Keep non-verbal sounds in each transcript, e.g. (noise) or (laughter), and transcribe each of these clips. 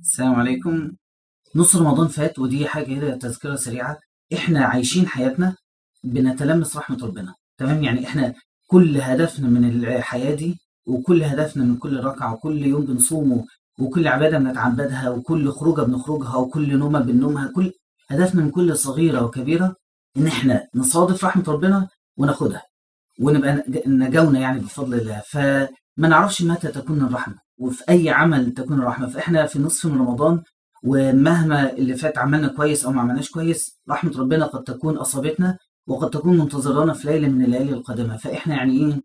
السلام عليكم. نص رمضان فات ودي حاجة كده تذكرة سريعة. إحنا عايشين حياتنا بنتلمس رحمة ربنا تمام؟ يعني إحنا كل هدفنا من الحياة دي وكل هدفنا من كل ركعة وكل يوم بنصومه وكل عبادة بنتعبدها وكل خروجة بنخرجها وكل نومة بننومها كل هدفنا من كل صغيرة وكبيرة إن إحنا نصادف رحمة ربنا وناخدها ونبقى نج- نجونا يعني بفضل الله. فما نعرفش متى تكون الرحمة. وفي أي عمل تكون الرحمة. فإحنا في نصف من رمضان ومهما اللي فات عملنا كويس أو ما عملناش كويس رحمة ربنا قد تكون أصابتنا وقد تكون منتظرانا في ليلة من الليالي القادمة. فإحنا يعني إيه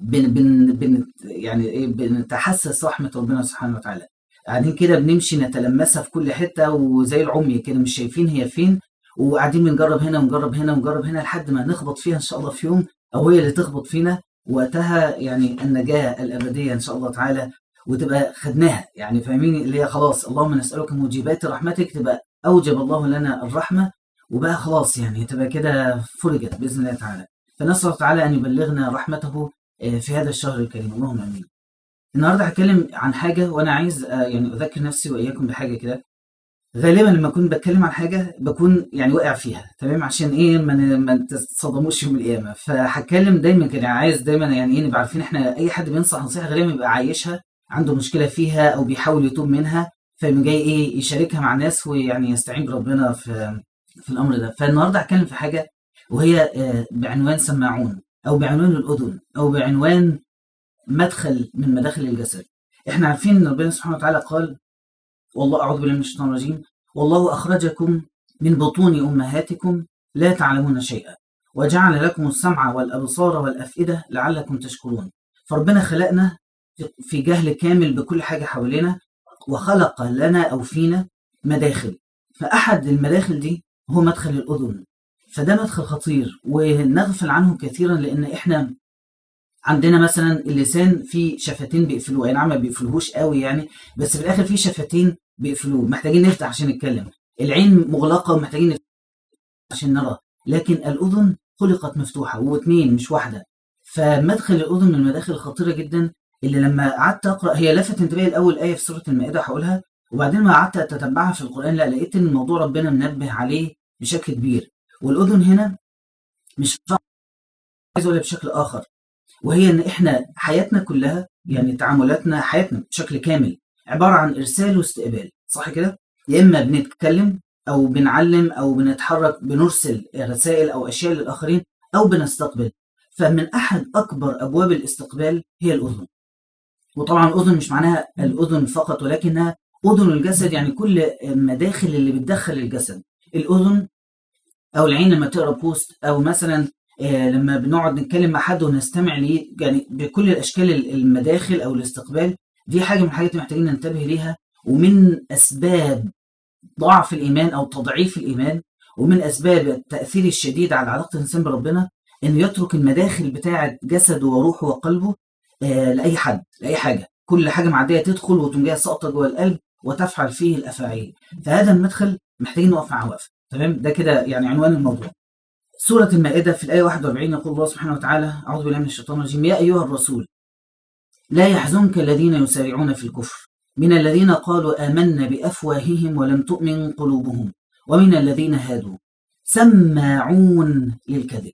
بن بن بن يعني إيه بنتحسس رحمة ربنا سبحانه وتعالى. قاعدين كده بنمشي نتلمسها في كل حتة وزي العمي كده مش شايفين هي فين وقاعدين بنجرب هنا ونجرب هنا ونجرب هنا لحد ما نخبط فيها إن شاء الله في يوم أو هي اللي تخبط فينا. وقتها يعني النجاة الأبدية إن شاء الله تعالى وتبقى خدناها. يعني فاهمين اللي هي خلاص اللهم نسألك موجبات رحمتك تبقى أوجب الله لنا الرحمة وبقى خلاص يعني تبقى كده فرجت بإذن الله تعالى. فنسأل الله تعالى أن يبلغنا رحمته آه، في هذا الشهر الكريم. اللهم آمين. النهارده هتكلم عن حاجة وأنا عايز آه، يعني أذكر نفسي وإياكم بحاجة كده. غالبا لما أكون بتكلم عن حاجة بكون يعني واقع فيها تمام؟ عشان إيه ما ما تتصدموش يوم القيامه فهتكلم دايما كده عايز دايما يعني إيه نبقى عارفين إحنا أي حد بينصح نصيحة غالبا بيبقى عايشها عنده مشكلة فيها أو بيحاول يتوب منها فيقوم جاي إيه يشاركها مع الناس ويعني يستعين بربنا في في الأمر ده. فالنهاردة هتكلم في حاجة وهي آه، بعنوان سماعون أو بعنوان الاذن أو بعنوان مدخل من مداخل الجسد. إحنا عارفين إن ربنا سبحانه وتعالى قال والله أعوذ بالله من الشيطان الرجيم. والله أخرجكم من بطون أمهاتكم لا تعلمون شيئا وجعل لكم السمع والأبصار والأفئدة لعلكم تشكرون. فربنا خلقنا في جهل كامل بكل حاجة حوالينا وخلق لنا أو فينا مداخل. فأحد المداخل دي هو مدخل الأذن. فده مدخل خطير ونغفل عنه كثيرا لأن إحنا عندنا مثلا اللسان فيه شفتين بيقفلوه. أي نعم ما بيقفلوهوش قوي يعني بس في الآخر فيه شفتين بيقفلوه محتاجين نفتح عشان نتكلم. العين مغلقة ومحتاجين نفتح عشان نرى. لكن الأذن خلقت مفتوحة واثنين مش واحدة. فمدخل الأذن من المداخل الخطيره جدا اللي لما قعدت أقرأ هي لفت انتباهي الأول آية في سورة المائدة هقولها وبعدين ما قعدت أتتبعها في القرآن لا لقيت إن الموضوع ربنا منبه عليه بشكل كبير. والأذن هنا مش عايز أقولها بشكل آخر وهي إن إحنا حياتنا كلها يعني تعاملاتنا حياتنا بشكل كامل عبارة عن إرسال واستقبال صح كده؟ يا إما بنتكلم أو بنعلم أو بنتحرك بنرسل رسائل أو أشياء للآخرين أو بنستقبل. فمن أحد أكبر أبواب الاستقبال هي الأذن. وطبعا الأذن مش معناها الأذن فقط ولكنها أذن الجسد يعني كل مداخل اللي بتدخل الجسد. الأذن أو العين لما تقرأ بوست أو مثلا آه، لما بنقعد نتكلم مع حد ونستمع ليه يعني بكل الأشكال ال- المداخل أو الاستقبال دي حاجة من الحاجات اللي محتاجين ننتبه ليها ومن أسباب ضعف الإيمان أو تضعيف الإيمان ومن أسباب التأثير الشديد على علاقة الإنسان بربنا إنه يترك المداخل بتاعه جسده وروحه وقلبه آه لأي حد لأي حاجة. كل حاجة معدية تدخل وتقوم جاية ساقطة جوه القلب وتفعل فيه الأفاعيل. فهذا المدخل محتاجين نقف معاه وقفه تمام؟ ده كده يعني عنوان الموضوع. سورة المائدة في الآية 41 يقول الله سبحانه وتعالى أعوذ بالله من الشيطان الرجيم. يا أيها الرسول لا يحزنك الذين يسارعون في الكفر. من الذين قالوا آمنا بأفواههم ولم تؤمن قلوبهم ومن الذين هادوا. سماعون للكذب.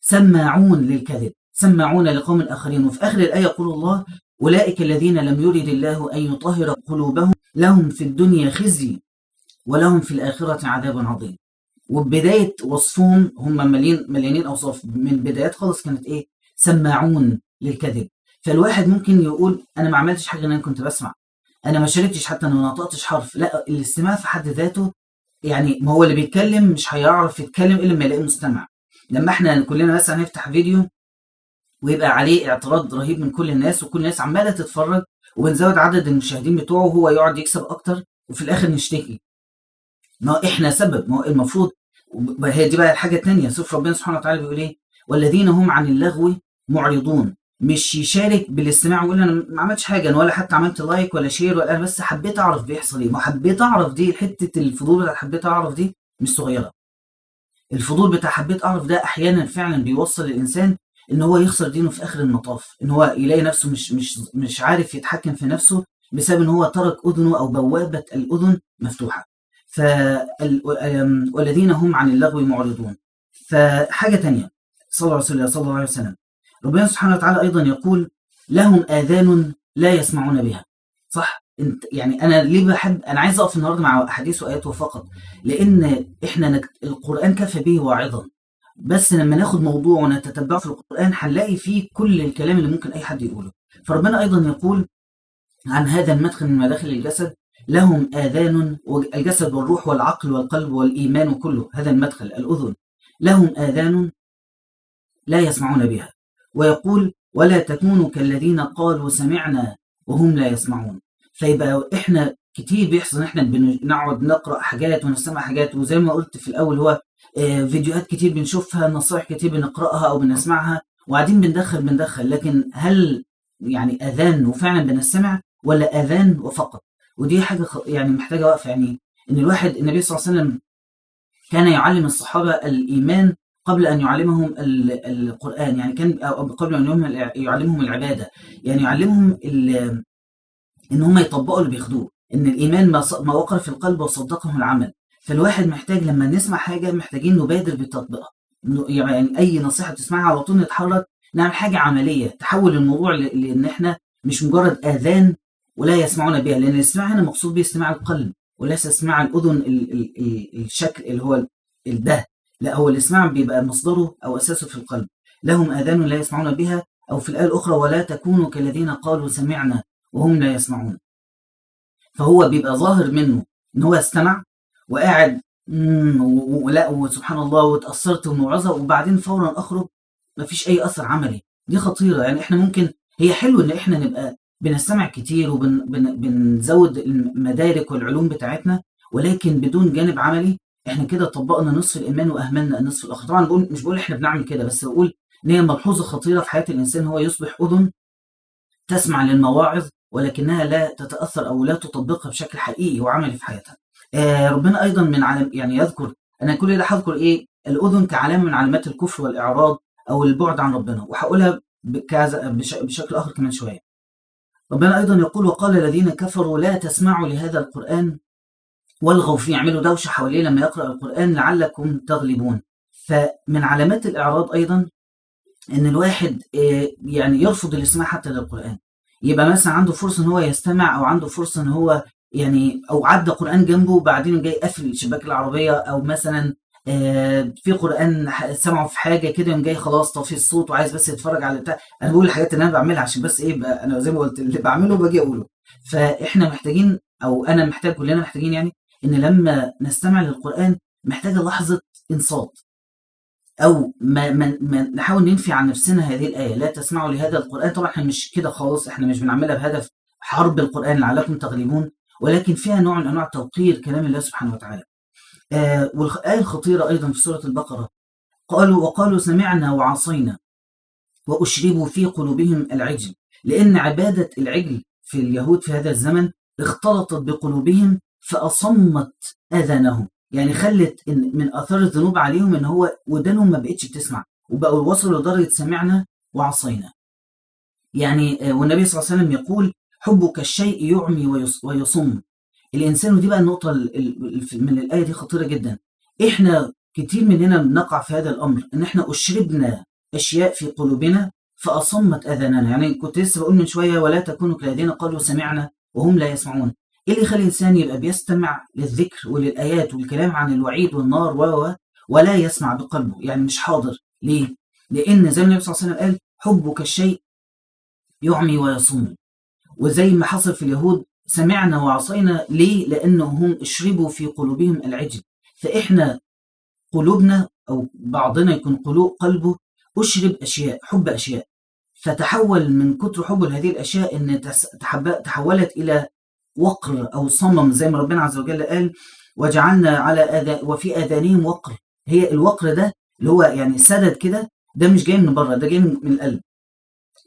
سماعون للكذب. سماعون لقوم آخرين. وفي آخر الآية يقول الله أولئك الذين لم يرد الله أن يطهر قلوبهم لهم في الدنيا خزي ولهم في الآخرة عذاب عظيم. وبداية وصفهم هم مليان مليانين أوصاف. من بدايات خالص كانت إيه؟ سماعون للكذب. فالواحد ممكن يقول أنا ما عملتش حاجة إن أنا كنت بسمع. أنا ما شاركتش حتى أنا ما نطقتش حرف. لا الاستماع في حد ذاته يعني ما هو اللي بيتكلم مش هيعرف يتكلم إلا لما يلاقي مستمع. لما إحنا كلنا مثلا نفتح فيديو ويبقى عليه اعتراض رهيب من كل الناس وكل الناس عمالة تتفرج وبنزود عدد المشاهدين بتوعه وهو يقعد يكسب أكتر وفي الآخر نشتكي. ما إحنا سبب ما هو المفروض. هي دي بقى الحاجة الثانية شوف ربنا سبحانه وتعالى بيقول إيه؟ والذين هم عن اللغو معرضون. مش يشارك بالاستماع ويقول أنا ما عملتش حاجة أنا ولا حتى عملت like ولا share ولا أنا بس حبيت أعرف بيحصل إيه. ما حبيت أعرف دي حتة الفضول بتاع حبيت أعرف دي مش صغيرة. الفضول بتاع حبيت أعرف ده أحيانا فعلا بيوصل الإنسان إن هو يخسر دينه في آخر المطاف إن هو يلاقي نفسه مش مش مش عارف يتحكم في نفسه بسبب إن هو ترك أذنه أو بوابة الأذن مفتوحة. فال... والذين هم عن اللغو معرضون. فحاجة تانية. صلى الله عليه وسلم صلى الله عليه وسلم. ربنا سبحانه وتعالى أيضا يقول لهم آذان لا يسمعون بها. صح؟ انت يعني أنا ليه بحب أنا عايز أقف النهارده مع احاديث واياته فقط لأن إحنا نك... القرآن كفى به واعظا. بس لما ناخد موضوع ونتتبعه في القرآن هنلاقي فيه كل الكلام اللي ممكن أي حد يقوله. فربنا أيضا يقول عن هذا المدخل من مداخل الجسد لهم آذان الجسد والروح والعقل والقلب والإيمان كله هذا المدخل الأذن. لهم آذان لا يسمعون بها. ويقول ولا تكونوا كالذين قالوا سمعنا وهم لا يسمعون. فيبقى إحنا كتير بيحصل إن إحنا بنقعد نقرأ حاجات ونستمع حاجات وزي ما قلت في الأول هو فيديوهات كتير بنشوفها نصائح كتير بنقرأها أو بنسمعها وقاعدين بندخل بندخل. لكن هل يعني أذان وفعلا بنستمع ولا أذان وفقط ودي حاجة يعني محتاجة وقفه يعني إن الواحد النبي صلى الله عليه وسلم كان يعلم الصحابة الإيمان قبل أن يعلمهم القرآن يعني كان قبل أن يعلمهم العبادة. يعني يعلمهم إن هم يطبقوا اللي بياخدوه إن الإيمان ما وقر في القلب وصدقه العمل. فالواحد محتاج لما نسمع حاجة محتاجين نبادر بتطبيقها يعني أي نصيحة تسمعها على طول نتحرك نعمل حاجة عملية. تحول الموضوع لإن إحنا مش مجرد آذان ولا يسمعون بها لأن الاستماع هنا مقصود به استماع القلب وليس استماع الأذن ال ال ال الشكل اللي هو الده لا هو الاستماع بيبقى مصدره أو أساسه في القلب. لهم آذان لا يسمعون بها أو في الآية الأخرى ولا تكونوا كالذين قالوا سمعنا وهم لا يسمعون. فهو بيبقى ظاهر منه إن هو استمع وقاعد ولا وسبحان الله وتاثرت بالموعظه وبعدين فورا اخرج مفيش أي أثر عملي. دي خطيرة. يعني إحنا ممكن هي حلو إن إحنا نبقى بنستمع كتير وبنزود المدارك والعلوم بتاعتنا ولكن بدون جانب عملي إحنا كده طبقنا نصف الإيمان وأهملنا النصف الآخر طبعا بقول مش بقول إحنا بنعمل كده بس بقول إن هي ملحوظة خطيرة في حياة الإنسان هو يصبح أذن تسمع للمواعظ ولكنها لا تتأثر أو لا تطبقها بشكل حقيقي وعملي في حياتها. آه ربنا أيضا من علم يعني يذكر أنا كل ده هذكر إيه؟ الأذن كعلامة من علامات الكفر والإعراض أو البعد عن ربنا وهقولها بشكل آخر كمان شوية. ربنا أيضا يقول وقال الذين كفروا لا تسمعوا لهذا القرآن والغوا فيه اعملوا دوشة حواليه لما يقرأ القرآن لعلكم تغلبون. فمن علامات الاعراض أيضا إن الواحد يعني يرفض الاستماع حتى للقران يبقى مثلا عنده فرصة إن هو يستمع أو عنده فرصة إن هو يعني أو عدى قرآن جنبه وبعدين جاي قافل شباك العربية أو مثلا في قرآن سمعه في حاجة كده يوم جاي خلاص طافي الصوت وعايز بس يتفرج على بتاع. أنا بقول الحاجات اللي أنا بعملها عشان بس إيه بقى أنا زي ما قلت اللي بعمله باجي أقوله. فإحنا محتاجين أو أنا محتاج كلنا محتاجين يعني إن لما نستمع للقرآن محتاجة لحظة انصات. أو ما, ما, ما نحاول ننفي عن نفسنا هذه الآية لا تسمعوا لهذا القرآن. طبعا إحنا مش كده خالص إحنا مش بنعملها بهدف حرب القرآن لعلكم تغلبون ولكن فيها نوع من أنواع توقير كلام الله سبحانه وتعالى. آه والآية الخطيرة أيضا في سورة البقرة. قالوا وقالوا سمعنا وعصينا وأشربوا في قلوبهم العجل لأن عبادة العجل في اليهود في هذا الزمن اختلطت بقلوبهم فأصمت اذانهم يعني خلت إن من أثار الذنوب عليهم إن هو ودانهم ما بقتش بتسمع وبقوا وصلوا لدرجة سمعنا وعصينا. يعني والنبي صلى الله عليه وسلم يقول حبك الشيء يعمي ويصم. الإنسان ودي بقى النقطة من الآية دي خطيرة جدا. إحنا كتير مننا بنقع في هذا الأمر إن إحنا أشربنا أشياء في قلوبنا فأصمت اذاننا، يعني كنت لسه بقول من شوية ولا تكونوا كالذين قالوا سمعنا وهم لا يسمعون. إيه اللي يخلي الإنسان يبقى بيستمع للذكر وللآيات والكلام عن الوعيد والنار و ولا يسمع بقلبه؟ يعني مش حاضر. ليه؟ لأن زي ما النبي صلى الله عليه وسلم قال حبك الشيء يعمي ويصم وزي ما حصل في اليهود سمعنا وعصينا ليه؟ لأنهم اشربوا في قلوبهم العجل. فإحنا قلوبنا أو بعضنا يكون قلوب قلبه أشرب أشياء حب أشياء. فتحول من كتر حبه لهذه الأشياء إن تحولت إلى وقر أو صمم زي ما ربنا عز وجل قال وجعلنا على أذى وفي آذانهم وقر. هي الوقر ده اللي هو يعني سدد كده ده مش جاي من بره ده جاي من القلب.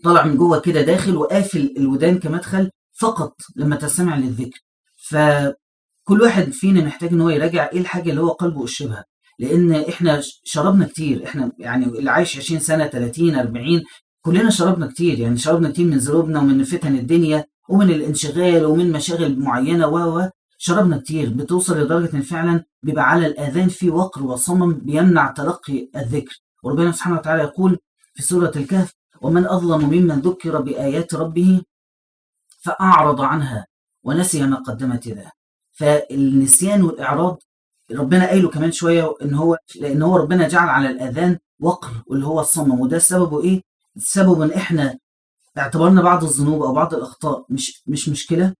طالع من جوه كده داخل وقافل الودان كمدخل فقط لما تستمع للذكر. فكل واحد فينا محتاج إن هو يراجع إيه الحاجة اللي هو قلبه اشربها لأن إحنا شربنا كتير إحنا يعني اللي عايش 20 سنة 30 40 كلنا شربنا كتير. يعني شربنا كتير من ذنوبنا ومن فتن الدنيا. ومن الانشغال ومن مشاغل معينة و شربنا كتير بتوصل لدرجة إن فعلا بيبقى على الآذان في وقر وصمم بيمنع تلقي الذكر وربنا سبحانه وتعالى يقول في سورة الكهف ومن أظلم ممن ذكر بآيات ربه فأعرض عنها ونسي ما قدمت يداه فالنسيان والإعراض ربنا قايله كمان شوية إن هو لأن هو ربنا جعل على الآذان وقر واللي هو الصمم وده سببه إيه؟ سببه إن إحنا اعتبرنا بعض الذنوب أو بعض الأخطاء مش مش مشكلة.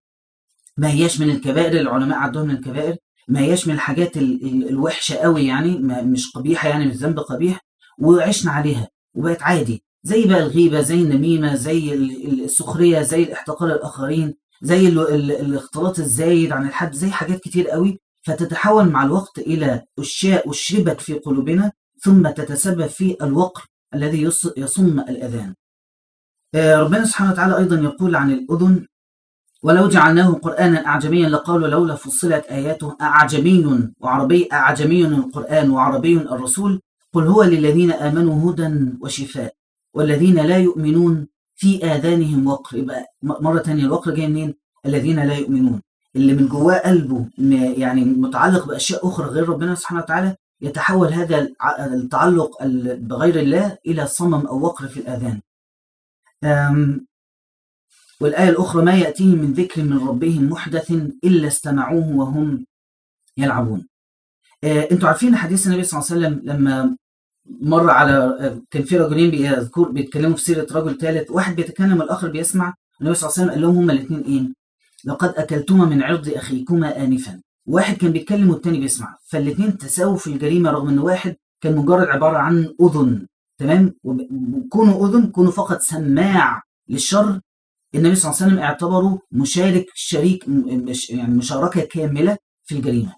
ما هياش من الكبائر العلماء عدوها من الكبائر. ما هياش من الحاجات الوحشة قوي يعني مش قبيحة يعني مش ذنب قبيح. وعشنا عليها وبقت عادي. زي بقى الغيبة زي النميمة زي السخرية زي الاحتقار الآخرين زي الاختلاط الزايد عن الحد زي حاجات كتير قوي. فتتحول مع الوقت إلى أشياء أشربت في قلوبنا ثم تتسبب في الوقر الذي يصم الأذان. ربنا سبحانه وتعالى أيضا يقول عن الأذن ولو جعلناه قرآنا أعجميا لقالوا لولا فصلت آياته أعجمي وعربي أعجمي القرآن وعربي الرسول قل هو للذين آمنوا هدى وشفاء والذين لا يؤمنون في آذانهم وقر يبقى مرة تانية الوقر جاي منين؟ الذين لا يؤمنون اللي من جواه قلبه يعني متعلق بأشياء أخرى غير ربنا سبحانه وتعالى يتحول هذا التعلق بغير الله إلى صمم أو وقر في الآذان والآية الأخرى ما يأتيهم من ذكر من ربهم محدث إلا استمعوه وهم يلعبون. أنتوا عارفين حديث النبي صلى الله عليه وسلم لما مر على كان في رجلين بيذكر بيتكلموا في سيرة رجل ثالث واحد بيتكلم الآخر بيسمع النبي صلى الله عليه وسلم قال لهم هما الاثنين إيه؟ لقد أكلتما من عرض أخيكما انفا. واحد كان بيتكلم والتاني بيسمع فالاثنين تساووا في الجريمة رغم إن واحد كان مجرد عبارة عن أذن. تمام؟ وكونوا أذن كونوا فقط سماع للشر النبي صلى الله عليه وسلم اعتبره مشارك شريك يعني مشاركة كاملة في الجريمة.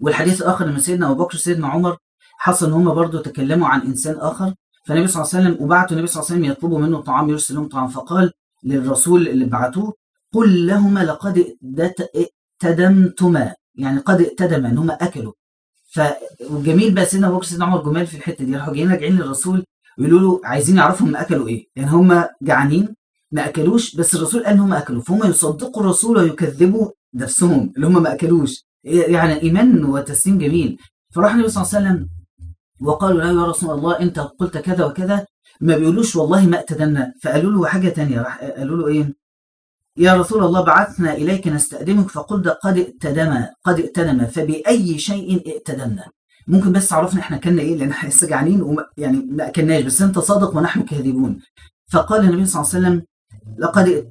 والحديث الآخر لما سيدنا أبو بكر وسيدنا عمر حصل إن هم برضه تكلموا عن إنسان آخر فالنبي صلى الله عليه وسلم وبعتوا النبي صلى الله عليه وسلم يطلبوا منه طعام يرسل لهم طعام فقال للرسول اللي بعتوه قل لهما لقد اتدمتما يعني قد اتدم إن هم أكلوا. فالجميل بقى سيدنا أبو بكر سيدنا عمر جمال في الحتة دي راحوا جايين راجعين للرسول ويقولوا له عايزين يعرفوا هم أكلوا إيه. يعني هم جعانين ما أكلوش بس الرسول قال هم أكلوا. فهم يصدقوا الرسول ويكذبوا نفسهم اللي هم ما أكلوش. يعني إيمان وتسليم جميل. فراح النبي صلى الله عليه وسلم وقالوا له يا رسول الله أنت قلت كذا وكذا. ما بيقولوش والله ما اتدمنا فقالوا له حاجة ثانية راح قالوا له إيه؟ يا رسول الله بعثنا إليك نستأدمك فقلت قد اتدم قد اتدم فبأي شيء ائتدمنا. ممكن بس عرفنا إحنا كنا إيه لأن إحنا لسه جعانين يعني ما أكلناش بس أنت صادق ونحن كاذبون. فقال النبي صلى الله عليه وسلم لقد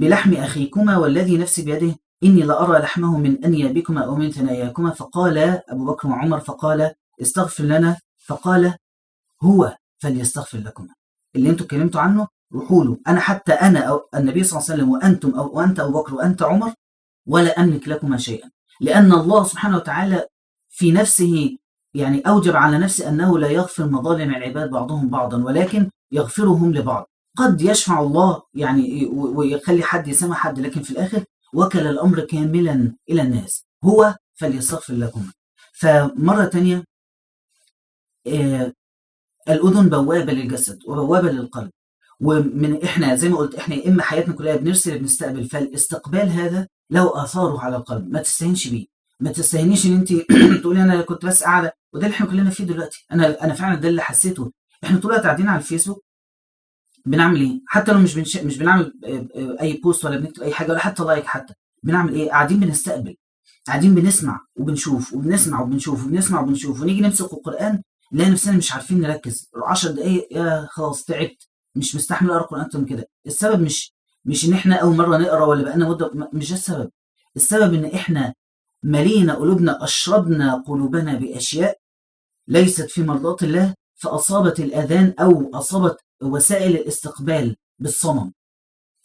بلحم أخيكما والذي نفسي بيده إني لأرى لحمه من أنيابكما أو من ثناياكما. فقال أبو بكر وعمر فقال استغفر لنا. فقال هو فليستغفر لكما. اللي أنتم اتكلمتوا عنه له أنا حتى أنا أو النبي صلى الله عليه وسلم وأنتم أو وأنت أبو بكر وأنت عمر ولا أملك لكما شيئا. لأن الله سبحانه وتعالى في نفسه يعني أوجب على نفسه أنه لا يغفر مظالم العباد بعضهم بعضا ولكن يغفرهم لبعض. قد يشفع الله يعني ويخلي حد يسمع حد لكن في الآخر وكل الأمر كاملا إلى الناس. هو فليستغفر لكم. فمرة تانية آه الأذن بوابة للجسد وبوابة للقلب. ومن إحنا زي ما قلت إحنا يا إما حياتنا كلها بنرسل بنستقبل فالاستقبال هذا له آثاره على القلب ما تستهينش بيه. ما تستهينيش إن أنت (clears throat) تقولي أنا كنت بس قاعدة وده اللي إحنا كلنا فيه دلوقتي. أنا أنا فعلا ده اللي حسيته. إحنا طول الوقت قاعدين على الفيسبوك بنعمل إيه؟ حتى لو مش بنش... مش بنعمل أي post ولا بنكتب أي حاجة ولا حتى like حتى بنعمل إيه؟ قاعدين بنستقبل قاعدين بنسمع وبنشوف وبنسمع وبنشوف وبنسمع وبنشوف. ونيجي نمسك القرآن نلاقي نفسنا مش عارفين نركز. 10 دقائق يا خلاص تعبت. مش مستحمل أقرأ القرآن أكتر من كده. السبب مش مش إن إحنا أول مرة نقرأ ولا بقالنا مدة مش ده السبب. السبب إن إحنا ملينا قلوبنا أشربنا قلوبنا بأشياء ليست في مرضات الله فأصابت الأذان أو أصابت وسائل الاستقبال بالصمم.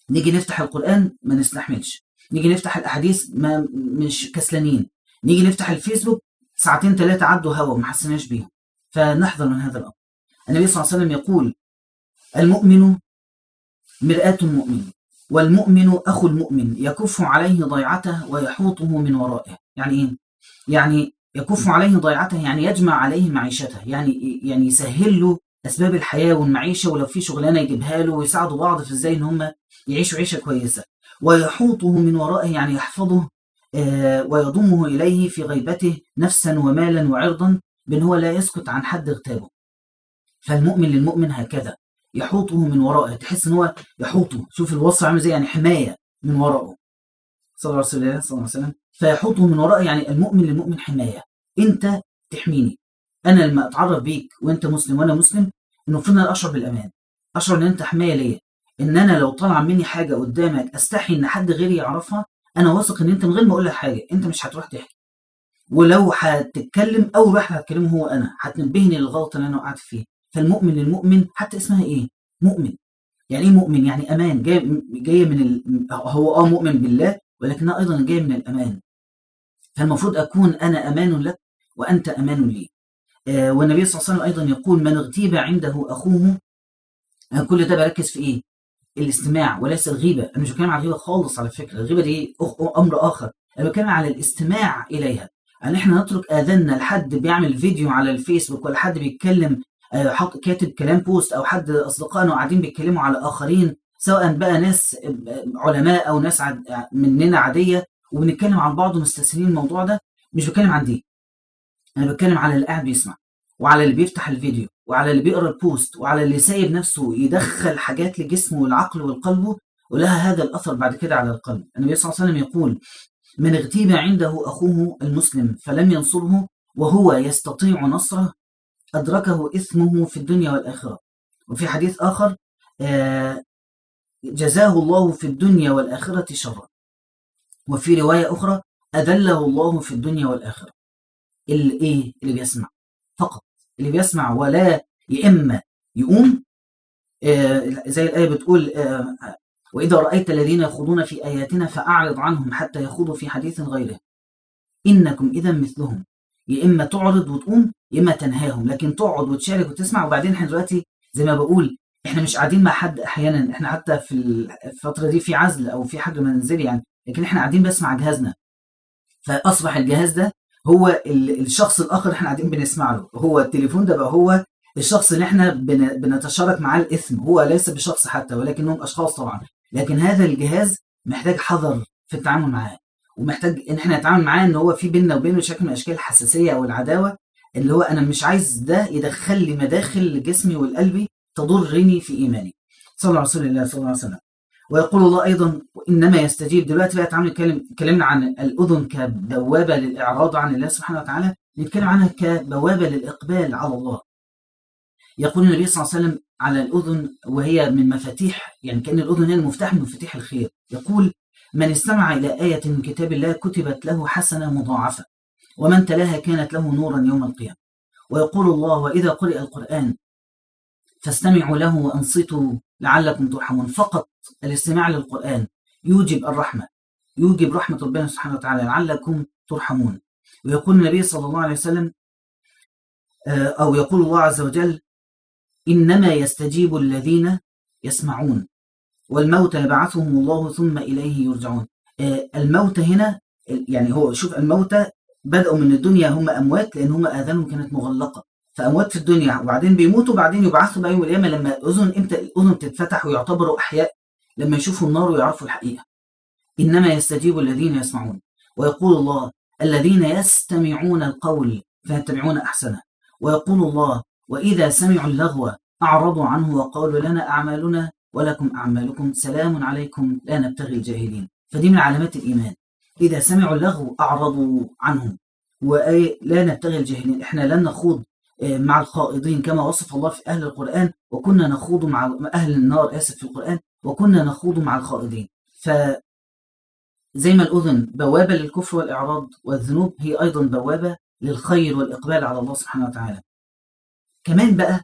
نيجي نفتح القرآن ما نستحملش. نيجي نفتح الأحاديث ما مش كسلانين. نيجي نفتح الفيسبوك ساعتين ثلاثة عدوا هوا ما حسناش بيهم. فنحذر من هذا الأمر. النبي صلى الله عليه وسلم يقول المؤمن مرآة المؤمن والمؤمن أخو المؤمن يكف عليه ضيعته ويحوطه من ورائه. يعني إيه؟ يعني يكف عليه ضيعته يعني يجمع عليه معيشته. يعني يعني يسهل له أسباب الحياة والمعيشة ولو في شغلانة يجيبها له ويساعدوا بعض في إزاي إن هم يعيشوا عيشة كويسة. ويحوطه من ورائه يعني يحفظه آه، ويضمه إليه في غيبته نفسا ومالا وعرضا بأن هو لا يسكت عن حد اغتابه. فالمؤمن للمؤمن هكذا. يحوطه من ورائه تحس إن هو يحوطه. شوف الوصف عامل زي يعني حماية من ورائه. صلى الله عليه وسلم صلى الله عليه وسلم. فيحوطه من ورائه يعني المؤمن للمؤمن حماية. أنت تحميني. أنا لما أتعرف بيك وأنت مسلم وأنا مسلم المفروض إن أنا أشعر بالأمان. أشعر إن أنت حماية ليا. إن أنا لو طلع مني حاجة قدامك أستحي إن حد غيري يعرفها أنا واثق إن أنت من غير ما أقول لك حاجة. أنت مش هتروح تحكي. ولو هتتكلم أول واحد هتكلمه هو أنا. هتنبهني للغلط اللي أنا وقعت فيه فالمؤمن للمؤمن حتى اسمها إيه؟ مؤمن. يعني إيه مؤمن؟ يعني أمان. جاي جاية من ال... هو آه مؤمن بالله ولكنها أيضا جاية من الأمان. فالمفروض أكون أنا أمان لك وأنت أمان لي. آه والنبي صلى الله عليه وسلم أيضا يقول من اغتيب عنده أخوه أنا كل ده بركز في إيه؟ الاستماع وليس الغيبة. أنا مش بتكلم على الغيبة خالص على فكرة. الغيبة دي أمر آخر. أنا بتكلم على الاستماع إليها. ان إحنا نترك آذاننا لحد بيعمل فيديو على الفيسبوك ولا حد بيتكلم حط كاتب كلام بوست أو حد أصدقائنا قاعدين بيتكلموا على آخرين سواء بقى ناس علماء أو ناس عد مننا عادية وبنتكلم عن بعض ومستسهلين الموضوع ده مش بتكلم عن دي. أنا بتكلم على اللي قاعد بيسمع وعلى اللي بيفتح الفيديو وعلى اللي بيقرأ البوست وعلى اللي سايب نفسه يدخل حاجات لجسمه والعقل والقلب ولها هذا الأثر بعد كده على القلب. النبي صلى الله عليه وسلم يقول من اغتيب عنده أخوه المسلم فلم ينصره وهو يستطيع نصره أدركه إثمه في الدنيا والآخرة. وفي حديث آخر جزاه الله في الدنيا والآخرة شرا. وفي رواية أخرى أذله الله في الدنيا والآخرة. اللي إيه؟ اللي بيسمع. فقط. اللي بيسمع ولا يا إما يقوم زي الآية بتقول وإذا رأيت الذين يخوضون في آياتنا فأعرض عنهم حتى يخوضوا في حديث غيره. إنكم إذا مثلهم. يا إما تعرض وتقوم يا إما تنهاهم. لكن تقعد وتشارك وتسمع. وبعدين إحنا دلوقتي زي ما بقول إحنا مش قاعدين مع حد أحيانا. إحنا حتى في الفترة دي في عزل أو في حاجة منزلي يعني. لكن إحنا قاعدين بس مع جهازنا. فأصبح الجهاز ده هو الشخص الآخر اللي إحنا قاعدين بنسمع له. هو التليفون ده بقى هو الشخص اللي إحنا بنتشارك معاه الإثم. هو ليس بشخص حتى ولكنهم أشخاص طبعا. لكن هذا الجهاز محتاج حذر في التعامل معاه. ومحتاج إن إحنا نتعامل معاه إن هو في بيننا وبينه شكل من أشكال الحساسية أو العداوه اللي هو أنا مش عايز ده يدخل لي مداخل جسمي والقلبي تضرني في إيماني. صلى الله رسول الله صلى الله عليه وسلم. ويقول الله أيضا انما يستجيب. دلوقتي بقى تعالوا نتكلم اتكلمنا عن الأذن كبوابه للإعراض عن الله سبحانه وتعالى نتكلم عنها كبوابه للإقبال على الله. يقول النبي صلى الله عليه وسلم على الأذن وهي من مفاتيح يعني كأن الأذن هي المفتاح من مفاتيح الخير. يقول من استمع إلى آية من كتاب الله كتبت له حسنة مضاعفة ومن تلاها كانت له نورا يوم القيامة. ويقول الله وإذا قرئ القرآن فاستمعوا له وأنصتوا لعلكم ترحمون. فقط الاستماع للقرآن يوجب الرحمة يوجب رحمة ربنا سبحانه وتعالى لعلكم ترحمون. ويقول النبي صلى الله عليه وسلم أو يقول الله عز وجل إنما يستجيب الذين يسمعون. والموت يبعثهم الله ثم إليه يرجعون. الموت هنا يعني هو شوف الموتى بدأوا من الدنيا هم أموات لأن هم آذانهم كانت مغلقة. فأموات في الدنيا وبعدين بيموتوا وبعدين يبعثوا بقى يوم القيامة لما الأذن إمتى الأذن تتفتح ويعتبروا أحياء لما يشوفوا النار ويعرفوا الحقيقة. إنما يستجيب الذين يسمعون ويقول الله الذين يستمعون القول فيتبعون أحسنه. ويقول الله وإذا سمعوا اللغو أعرضوا عنه وقالوا لنا أعمالنا ولكم أعمالكم سلام عليكم لا نبتغي الجاهلين. فدي من علامات الإيمان. إذا سمعوا اللغو أعرضوا عنهم. ولا نبتغي الجاهلين. إحنا لن نخوض مع الخائضين كما وصف الله في أهل القرآن. وكنا نخوض مع أهل النار آسف في القرآن. وكنا نخوض مع الخائضين. ف زي ما الأذن بوابة للكفر والإعراض والذنوب هي أيضا بوابة للخير والإقبال على الله سبحانه وتعالى. كمان بقى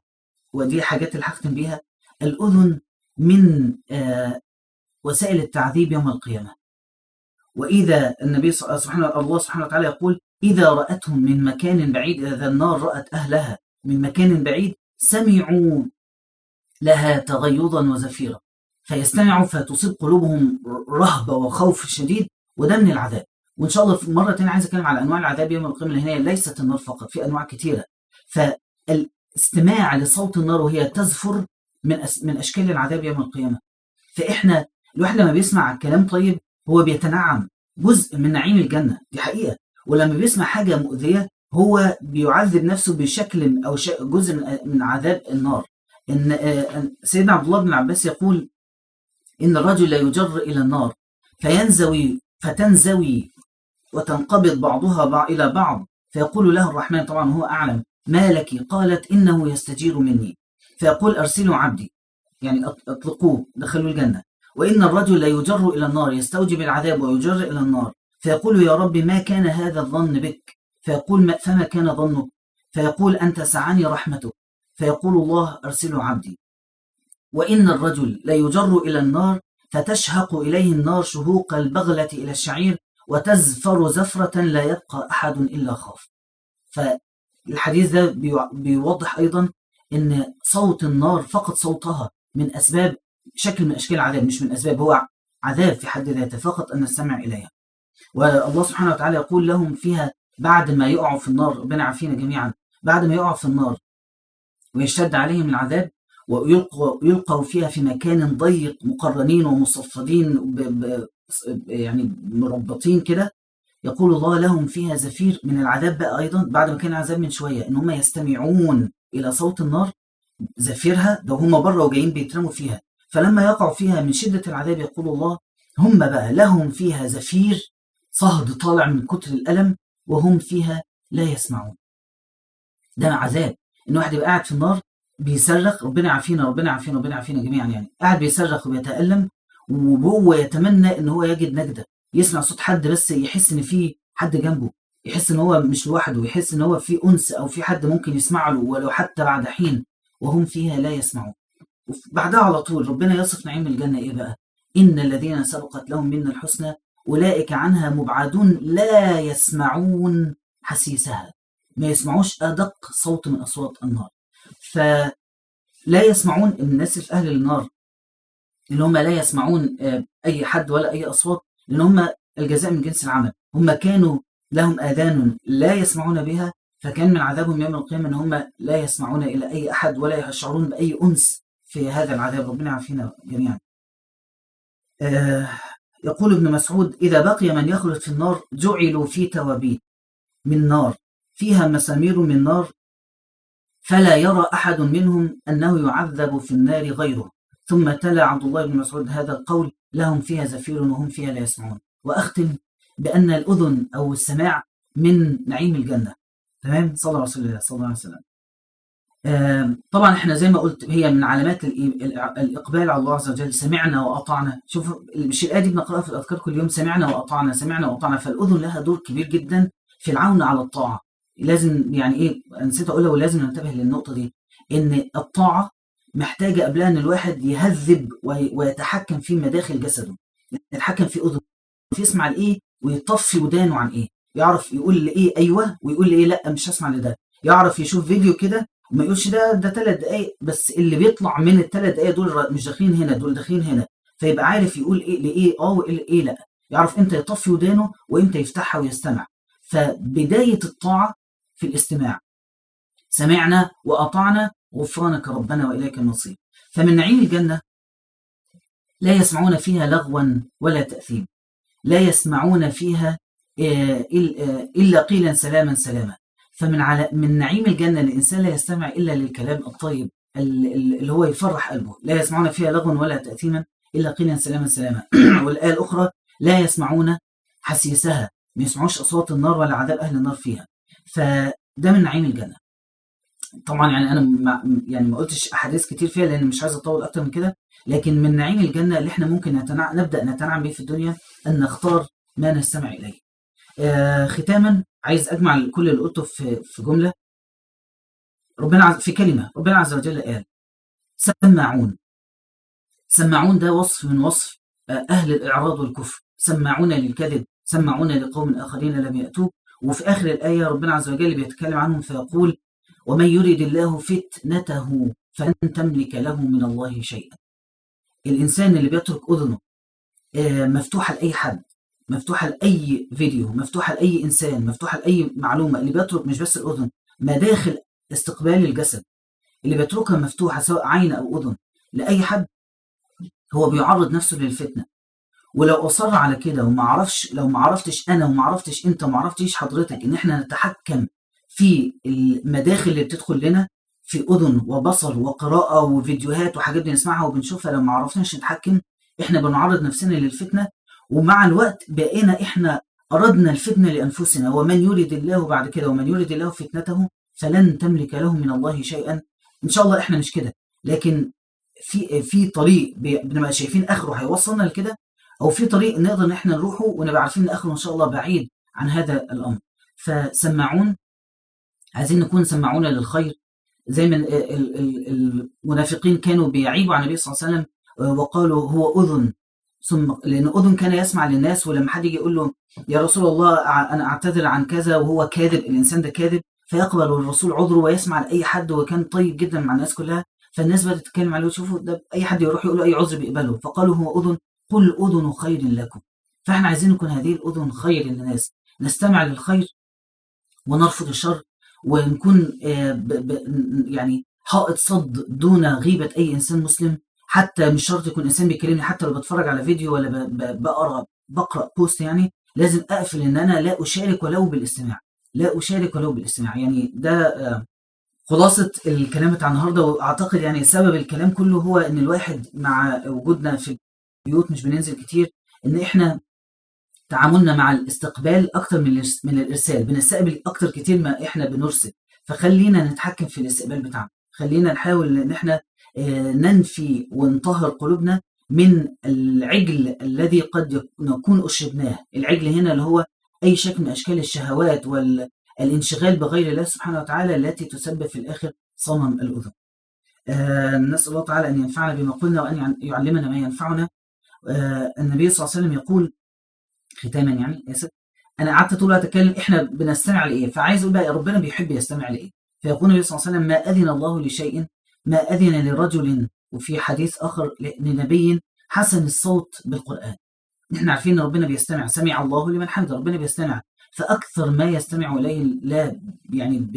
ودي حاجات اللي هختم بيها الأذن من آه وسائل التعذيب يوم القيامة. وإذا النبي سبحانه الله سبحانه وتعالى يقول إذا رأتهم من مكان بعيد إذا النار رأت أهلها من مكان بعيد سمعوا لها تغيظا وزفيرا. فيستمعوا فتصيب قلوبهم رهبة وخوف شديد وده من العذاب وإن شاء الله في مرة تانية عايز أتكلم على أنواع العذاب يوم القيامة اللي هي ليست النار فقط في أنواع كثيرة فالاستماع لصوت النار وهي تزفر من أس من أشكال العذاب يوم القيامة. فإحنا الواحد لما بيسمع كلام طيب هو بيتنعم جزء من نعيم الجنة دي حقيقة. ولما بيسمع حاجة مؤذية هو بيعذب نفسه بشكل أو جزء من عذاب النار. إن سيدنا عبد الله بن عباس يقول إن الرجل لا يجر إلى النار فينزوي فتنزوي وتنقبض بعضها إلى بعض. فيقول له الرحمن طبعا هو أعلم ما لك قالت إنه يستجير مني. فيقول أرسلوا عبدي. يعني أطلقوه دخلوا الجنة. وإن الرجل لا يجر إلى النار يستوجب العذاب ويجر إلى النار. فيقول يا رب ما كان هذا الظن بك؟ فيقول ما فما كان ظنك؟ فيقول أنت سعني رحمتك فيقول الله أرسلوا عبدي. وإن الرجل لا يجر إلى النار فتشهق إليه النار شهوق البغلة إلى الشعير وتزفر زفرة لا يبقى أحد إلا خاف. فالحديث ده بيوضح أيضا أن صوت النار فقط صوتها من أسباب شكل من أشكال العذاب مش من أسباب هو عذاب في حد ذاته فقط أن نستمع إليها. والله سبحانه وتعالى يقول لهم فيها بعد ما يقعوا في النار ربنا عافينا جميعا بعد ما يقعوا في النار ويشتد عليهم العذاب ويلقوا فيها في مكان ضيق مقرنين ومصفدين يعني مربطين كده يقول الله لهم فيها زفير من العذاب بقى أيضا بعد ما كان عذاب من شوية إن هم يستمعون إلى صوت النار زفيرها ده هم بره وجايين بيترموا فيها. فلما يقع فيها من شدة العذاب يقول الله هم بقى لهم فيها زفير صهد طالع من كتر الألم وهم فيها لا يسمعون. ده عذاب. إن واحد يبقى قاعد في النار بيصرخ ربنا يعافينا ربنا يعافينا ربنا يعافينا جميعا يعني. قاعد بيصرخ وبيتألم وهو يتمنى إن هو يجد نجدة يسمع صوت حد بس يحس إن في حد جنبه. يحس إن هو مش لوحده يحس إن هو في أنس أو في حد ممكن يسمع له ولو حتى بعد حين وهم فيها لا يسمعون. بعدها على طول ربنا يصف نعيم الجنة إيه بقى؟ إن الذين سبقت لهم منا الحسنى أولئك عنها مبعدون لا يسمعون حسيسها. ما يسمعوش أدق صوت من أصوات النار. فلا يسمعون الناس في أهل النار إن هم لا يسمعون أي حد ولا أي أصوات لأن هم الجزاء من جنس العمل. هم كانوا لهم آذان لا يسمعون بها فكان من عذابهم يوم القيامة إن هم لا يسمعون إلى أي أحد ولا يشعرون بأي أنس في هذا العذاب. ربنا يعافينا جميعا. آه يقول ابن مسعود إذا بقي من يخلد في النار جعلوا في توابيت من نار فيها مسامير من نار فلا يرى أحد منهم أنه يعذب في النار غيره. ثم تلا عبد الله بن مسعود هذا القول لهم فيها زفير وهم فيها لا يسمعون. وأختم بأن الأذن أو السماع من نعيم الجنة. تمام؟ صلى الله عليه وسلم صلى الله عليه وسلم. طبعا إحنا زي ما قلت هي من علامات الإقبال على الله عز وجل سمعنا وأطعنا. شوف الايه دي بنقراها في الأذكار كل يوم سمعنا وأطعنا سمعنا وأطعنا. فالأذن لها دور كبير جدا في العون على الطاعة. لازم يعني إيه نسيت أقولها ولازم ننتبه للنقطة دي إن الطاعة محتاجة قبلها إن الواحد يهذب ويتحكم في مداخل جسده يتحكم في أذنه يسمع لإيه؟ ويطفي ودانه عن إيه؟ يعرف يقول لايه أيوه. ويقول لايه لأ مش هسمع لده. يعرف يشوف فيديو كده وما يقولش ده ده ثلاث دقايق. بس اللي بيطلع من الثلاث دقايق دول مش داخلين هنا دول داخلين هنا. فيبقى عارف يقول إيه لإيه؟ آه وإيه إيه لأ. يعرف إمتى يطفي ودانه وإمتى يفتحها ويستمع. فبداية الطاعة في الاستماع. سمعنا وأطعنا غفرانك ربنا وإليك المصير. فمن نعيم الجنة لا يسمعون فيها لغوا ولا تأثيم. لا يسمعون فيها إلا قيلا سلاما سلاما. فمن على من نعيم الجنة الإنسان لا يستمع إلا للكلام الطيب اللي هو يفرح قلبه. لا يسمعون فيها لغوا ولا تأثيما إلا قيلا سلاما سلاما. (clears throat) والآية الأخرى لا يسمعون حسيسها ما يسمعوش أصوات النار ولا عذاب أهل النار فيها. فده من نعيم الجنة. طبعا يعني أنا ما يعني ما قلتش أحاديث كتير فيها لأن مش عايز أطول أكتر من كده لكن من نعيم الجنة اللي إحنا ممكن نتنع... نبدأ نتنعم به في الدنيا أن نختار ما نستمع إليه. آه ختاما عايز أجمع كل اللي قلته في في جملة. ربنا عز... في كلمة ربنا عز وجل قال سماعون. سماعون ده وصف من وصف أهل الإعراض والكفر. سماعون للكذب سماعون لقوم آخرين لم يأتوه. وفي آخر الآية ربنا عز وجل بيتكلم عنهم فيقول ومن يرد الله فتنته فلن تملك له من الله شيئا. الإنسان اللي بيترك أذنه مفتوحة لأي حد مفتوحة لأي فيديو مفتوحة لأي إنسان مفتوحة لأي معلومة اللي بيترك مش بس الأذن مداخل استقبال الجسد. اللي بيتركها مفتوحة سواء عين أو أذن لأي حد هو بيعرض نفسه للفتنة. ولو أصر على كده وما عرفش لو ما عرفتش أنا وما عرفتش أنت وما عرفتش حضرتك إن إحنا نتحكم في المداخل اللي بتدخل لنا في أذن وبصر وقراءة وفيديوهات وحاجات بنسمعها وبنشوفها لو ما عرفناش نتحكم إحنا بنعرض نفسنا للفتنة. ومع الوقت بقينا إحنا أردنا الفتنة لأنفسنا ومن يريد الله بعد كده ومن يريد الله فتنته فلن تملك له من الله شيئا. إن شاء الله إحنا مش كده. لكن في في طريق بنبقى شايفين آخره هيوصلنا لكده أو في طريق نقدر إن إحنا نروحه ونبقى عارفين إن آخره إن شاء الله بعيد عن هذا الأمر. فسمعون عايزين نكون سمعونا للخير. زي ما المنافقين كانوا بيعيبوا على النبي صلى الله عليه وسلم وقالوا هو أذن. ثم لأن أذن كان يسمع للناس ولما حد يجي يقول له يا رسول الله أنا أعتذر عن كذا وهو كاذب الإنسان ده كاذب فيقبل الرسول عذره ويسمع لأي حد وكان طيب جدا مع الناس كلها. فالناس بدأت تتكلم عليه وتشوفوا ده أي حد يروح يقول له أي عذر بيقبله. فقالوا هو أذن قل أذن خير لكم. فإحنا عايزين نكون هذه الأذن خير للناس. نستمع للخير ونرفض الشر. ونكون يعني حائط صد دون غيبة أي إنسان مسلم حتى مش شرط يكون إنسان بيكلمني حتى لو بتفرج على فيديو ولا بقرأ بقرأ بوست يعني لازم أقفل إن أنا لا أشارك ولو بالإستماع لا أشارك ولو بالإستماع. يعني ده خلاصة الكلام بتاع النهارده وأعتقد يعني سبب الكلام كله هو إن الواحد مع وجودنا في البيوت مش بننزل كتير إن إحنا تعاملنا مع الاستقبال أكتر من من الإرسال. بنستقبل أكتر كتير ما إحنا بنرسل. فخلينا نتحكم في الاستقبال بتاعنا. خلينا نحاول إن إحنا ننفي ونطهر قلوبنا من العجل الذي قد نكون أشربناه. العجل هنا اللي هو أي شكل من أشكال الشهوات والانشغال بغير الله سبحانه وتعالى التي تسبب في الآخر صمم الأذن. نسأل الله تعالى أن ينفعنا بما قلنا وأن يعلمنا ما ينفعنا. النبي صلى الله عليه وسلم يقول ختاما يعني. اسف أنا قعدت طول الوقت أتكلم إحنا بنستمع لإيه؟ فعايز أقول بقى ربنا بيحب يستمع لإيه؟ فيقول النبي صلى الله عليه وسلم ما أذن الله لشيء ما أذن لرجل وفي حديث آخر لنبي حسن الصوت بالقرآن. إحنا عارفين إن ربنا بيستمع. سمع الله لمن حمده. ربنا بيستمع. فأكثر ما يستمع اليه لا يعني.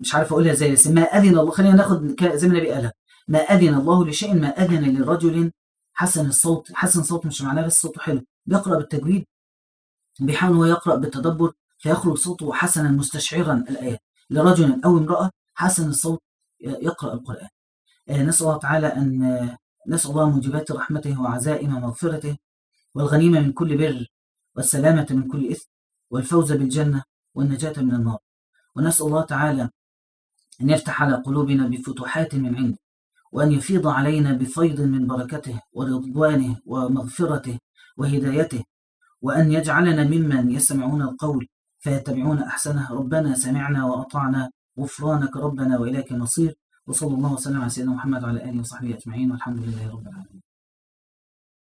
مش عارف أقولها زي بس ما أذن الله خلينا ناخد زي ما النبي قالها. ما أذن الله لشيء ما أذن لرجل حسن الصوت. حسن صوت مش معناه بس صوته حلو. بيقرأ بالتجويد. بيحاول هو يقرأ بالتدبر فيخرج صوته حسنا مستشعرا الآيات. لرجل أو امرأة حسن الصوت يقرأ القرآن. نسأل الله تعالى أن نسأل الله موجبات رحمته وعزائم مغفرته والغنيمة من كل بر والسلامة من كل إثم والفوز بالجنة والنجاة من النار. ونسأل الله تعالى أن يفتح على قلوبنا بفتوحات من عنده وأن يفيض علينا بفيض من بركته ورضوانه ومغفرته وهدايته وأن يجعلنا ممن يستمعون القول فيتبعون أحسنه. ربنا سمعنا وأطعنا غفرانك ربنا وإليك المصير. وصلى الله وسلم على سيدنا محمد وعلى آله وصحبه أجمعين. والحمد لله رب العالمين.